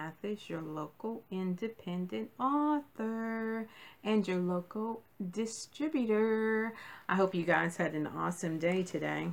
Mathis, your local independent author and your local distributor. I hope you guys had an awesome day today.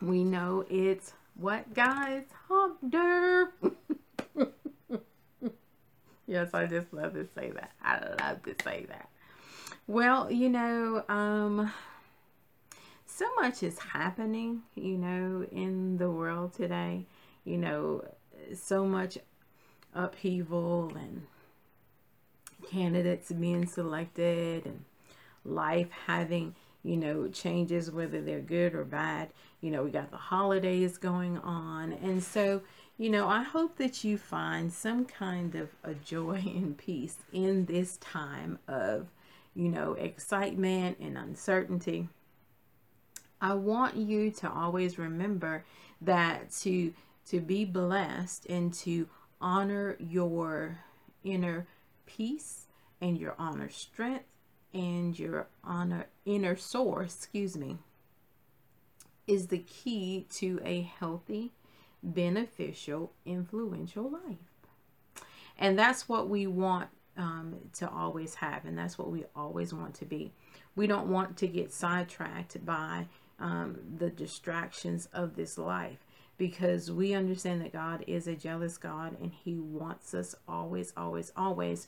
We know it's what, guys? Hump day. yes, I just love to say that. I love to say that. Well, you know, um, so much is happening, you know, in the world today. You know, so much upheaval and candidates being selected and life having, you know, changes, whether they're good or bad. You know, we got the holidays going on. And so, you know, I hope that you find some kind of a joy and peace in this time of, you know, excitement and uncertainty I want you to always remember that to to be blessed and to honor your inner peace and your honor strength and your honor inner source, excuse me, is the key to a healthy, beneficial, influential life. And that's what we want um, to always have, and that's what we always want to be. We don't want to get sidetracked by um, the distractions of this life because we understand that God is a jealous God and He wants us always, always, always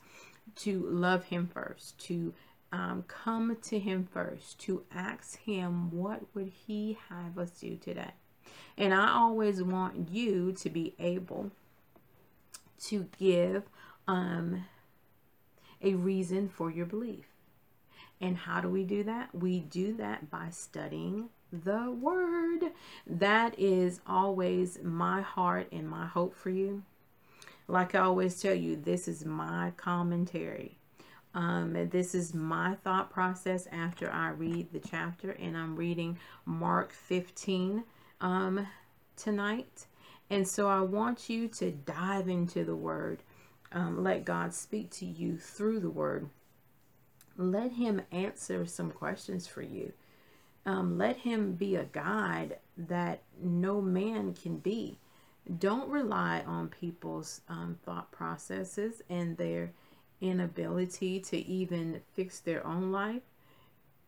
to love Him first, to um, come to Him first, to ask Him what would He have us do today. And I always want you to be able to give um, a reason for your belief. And how do we do that? We do that by studying the word. That is always my heart and my hope for you. Like I always tell you, this is my commentary. Um, this is my thought process after I read the chapter, and I'm reading Mark 15 um, tonight. And so I want you to dive into the word. Um, let God speak to you through the word. Let Him answer some questions for you. Um, let him be a guide that no man can be. Don't rely on people's um, thought processes and their inability to even fix their own life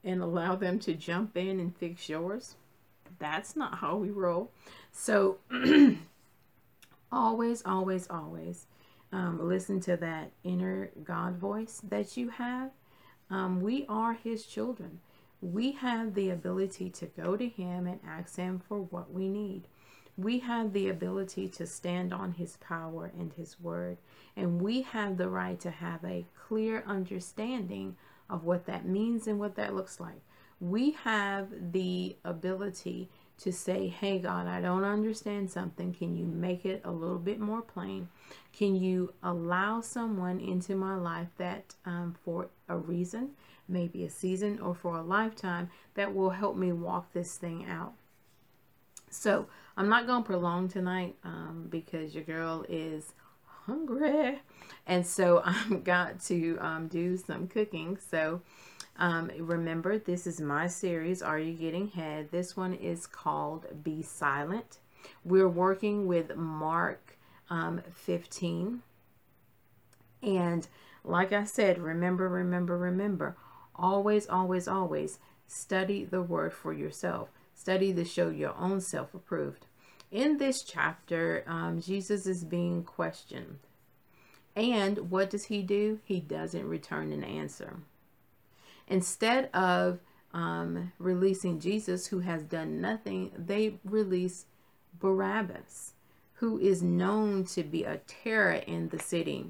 and allow them to jump in and fix yours. That's not how we roll. So, always, always, always um, listen to that inner God voice that you have. Um, we are His children we have the ability to go to Him and ask Him for what we need. We have the ability to stand on His power and His word, and we have the right to have a clear understanding of what that means and what that looks like. We have the ability to say, Hey, God, I don't understand something. Can you make it a little bit more plain? Can you allow someone into my life that um, for a reason maybe a season or for a lifetime that will help me walk this thing out. So I'm not going to prolong tonight um, because your girl is hungry. And so I've got to um, do some cooking. So um, remember, this is my series, Are You Getting Head? This one is called Be Silent. We're working with Mark um, 15. And like I said, remember, remember, remember, Always, always, always study the word for yourself. Study to show your own self approved. In this chapter, um, Jesus is being questioned. And what does he do? He doesn't return an answer. Instead of um, releasing Jesus, who has done nothing, they release Barabbas, who is known to be a terror in the city.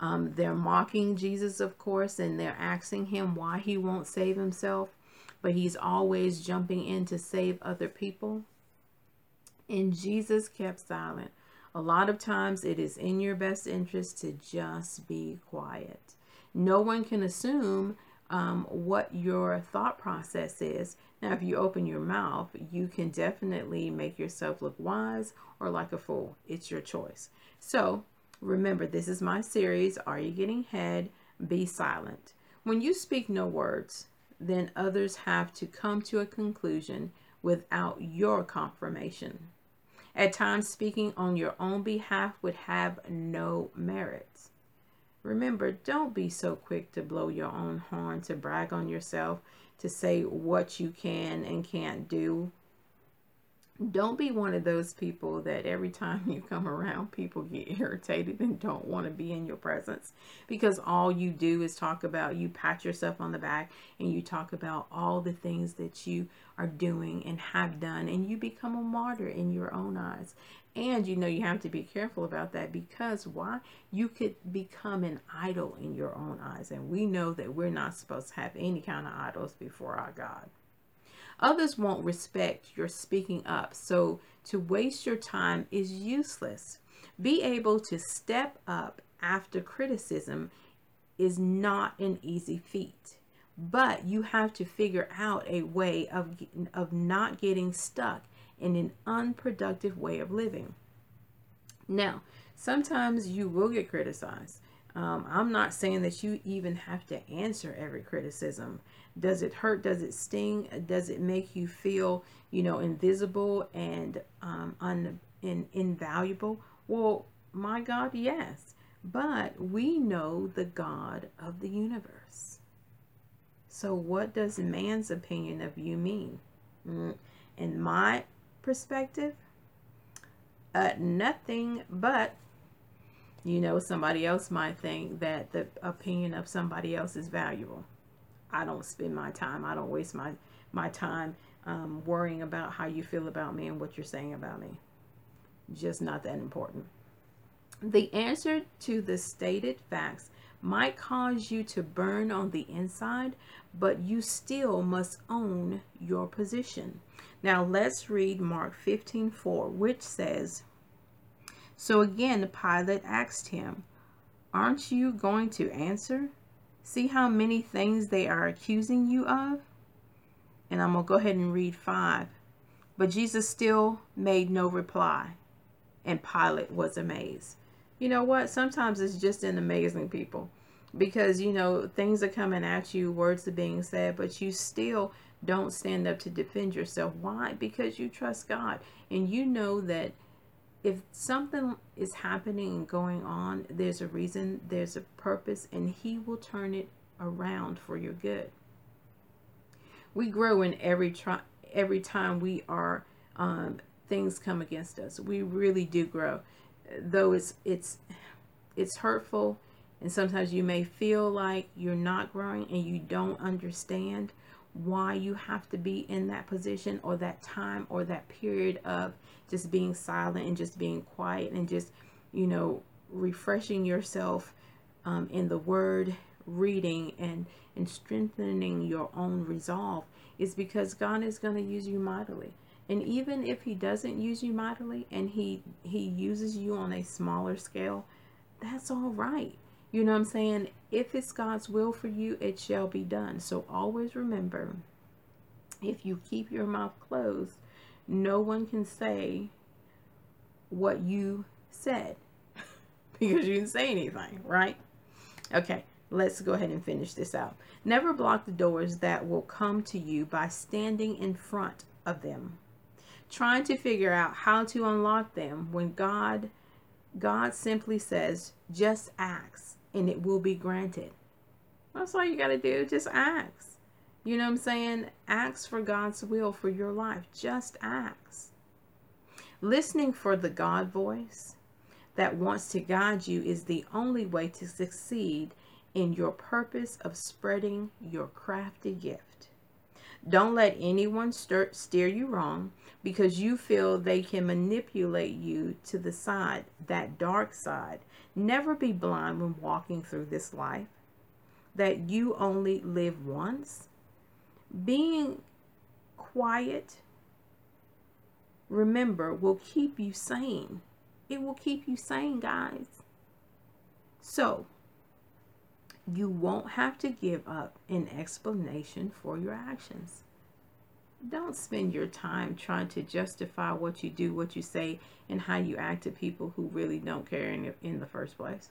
Um, they're mocking Jesus, of course, and they're asking him why he won't save himself, but he's always jumping in to save other people. And Jesus kept silent. A lot of times it is in your best interest to just be quiet. No one can assume um, what your thought process is. Now, if you open your mouth, you can definitely make yourself look wise or like a fool. It's your choice. So, Remember, this is my series, Are You Getting Head? Be Silent. When you speak no words, then others have to come to a conclusion without your confirmation. At times, speaking on your own behalf would have no merits. Remember, don't be so quick to blow your own horn, to brag on yourself, to say what you can and can't do. Don't be one of those people that every time you come around, people get irritated and don't want to be in your presence because all you do is talk about, you pat yourself on the back and you talk about all the things that you are doing and have done, and you become a martyr in your own eyes. And you know, you have to be careful about that because why? You could become an idol in your own eyes. And we know that we're not supposed to have any kind of idols before our God. Others won't respect your speaking up. So to waste your time is useless. Be able to step up after criticism is not an easy feat. But you have to figure out a way of, of not getting stuck in an unproductive way of living. Now, sometimes you will get criticized. Um, I'm not saying that you even have to answer every criticism. Does it hurt? Does it sting? Does it make you feel, you know, invisible and um, un, in, invaluable? Well, my God, yes. But we know the God of the universe. So, what does man's opinion of you mean? Mm, in my perspective, uh, nothing but, you know, somebody else might think that the opinion of somebody else is valuable. I don't spend my time, I don't waste my, my time um, worrying about how you feel about me and what you're saying about me. Just not that important. The answer to the stated facts might cause you to burn on the inside, but you still must own your position. Now let's read Mark 15:4, which says, So again, Pilate asked him, Aren't you going to answer? See how many things they are accusing you of? And I'm going to go ahead and read 5. But Jesus still made no reply, and Pilate was amazed. You know what? Sometimes it's just an amazing people because, you know, things are coming at you, words are being said, but you still don't stand up to defend yourself. Why? Because you trust God and you know that if something is happening and going on, there's a reason, there's a purpose, and He will turn it around for your good. We grow in every try, every time we are um, things come against us. We really do grow, though it's it's it's hurtful, and sometimes you may feel like you're not growing and you don't understand why you have to be in that position or that time or that period of just being silent and just being quiet and just, you know, refreshing yourself um, in the word, reading and, and strengthening your own resolve is because God is going to use you mightily. And even if he doesn't use you mightily and he, he uses you on a smaller scale, that's all right. You know what I'm saying? If it's God's will for you, it shall be done. So always remember, if you keep your mouth closed, no one can say what you said because you didn't say anything, right? Okay, let's go ahead and finish this out. Never block the doors that will come to you by standing in front of them. Trying to figure out how to unlock them when God God simply says, just ask and it will be granted. That's all you got to do. Just ask. You know what I'm saying? Ask for God's will for your life. Just ask. Listening for the God voice that wants to guide you is the only way to succeed in your purpose of spreading your crafty gift. Don't let anyone stir, steer you wrong because you feel they can manipulate you to the side, that dark side. Never be blind when walking through this life, that you only live once. Being quiet, remember, will keep you sane. It will keep you sane, guys. So, you won't have to give up an explanation for your actions. Don't spend your time trying to justify what you do, what you say, and how you act to people who really don't care in, in the first place.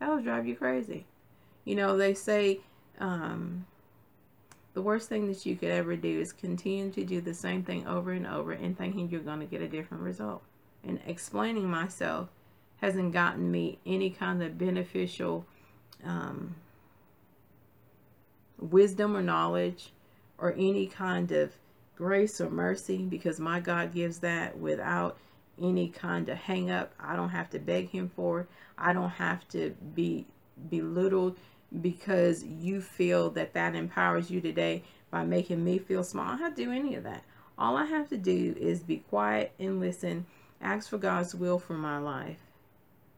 That will drive you crazy. You know, they say um, the worst thing that you could ever do is continue to do the same thing over and over and thinking you're going to get a different result. and explaining myself hasn't gotten me any kind of beneficial um, wisdom or knowledge or any kind of grace or mercy because my God gives that without any kind of hang up. I don't have to beg him for it. I don't have to be belittled because you feel that that empowers you today by making me feel small. I don't have to do any of that. All I have to do is be quiet and listen, ask for God's will for my life,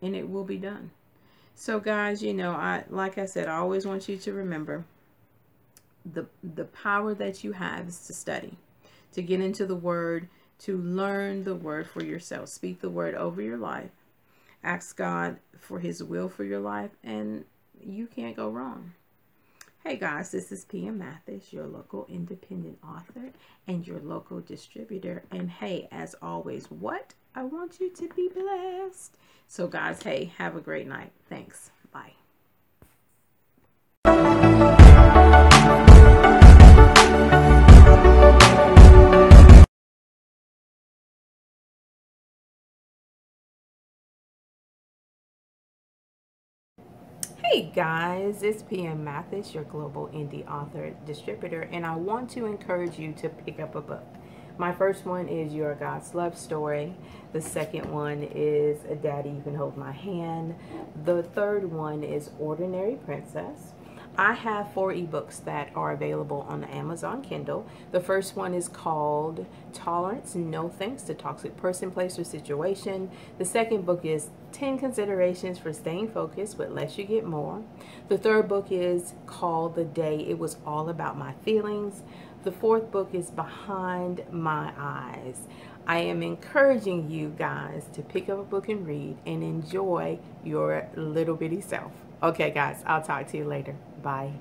and it will be done. So guys, you know, I like I said, I always want you to remember the the power that you have is to study, to get into the word, to learn the word for yourself. Speak the word over your life. Ask God for his will for your life and you can't go wrong. Hey guys, this is PM Mathis, your local independent author and your local distributor. And hey, as always, what? I want you to be blessed. So guys, hey, have a great night. Thanks. Bye. Hey guys, it's PM Mathis, your global indie author distributor, and I want to encourage you to pick up a book. My first one is Your God's Love Story. The second one is Daddy, You Can Hold My Hand. The third one is Ordinary Princess. I have four ebooks that are available on the Amazon Kindle. The first one is called Tolerance No Thanks to Toxic Person, Place, or Situation. The second book is 10 Considerations for Staying Focused with Less You Get More. The third book is called The Day It Was All About My Feelings. The fourth book is Behind My Eyes. I am encouraging you guys to pick up a book and read and enjoy your little bitty self. Okay, guys, I'll talk to you later. Bye.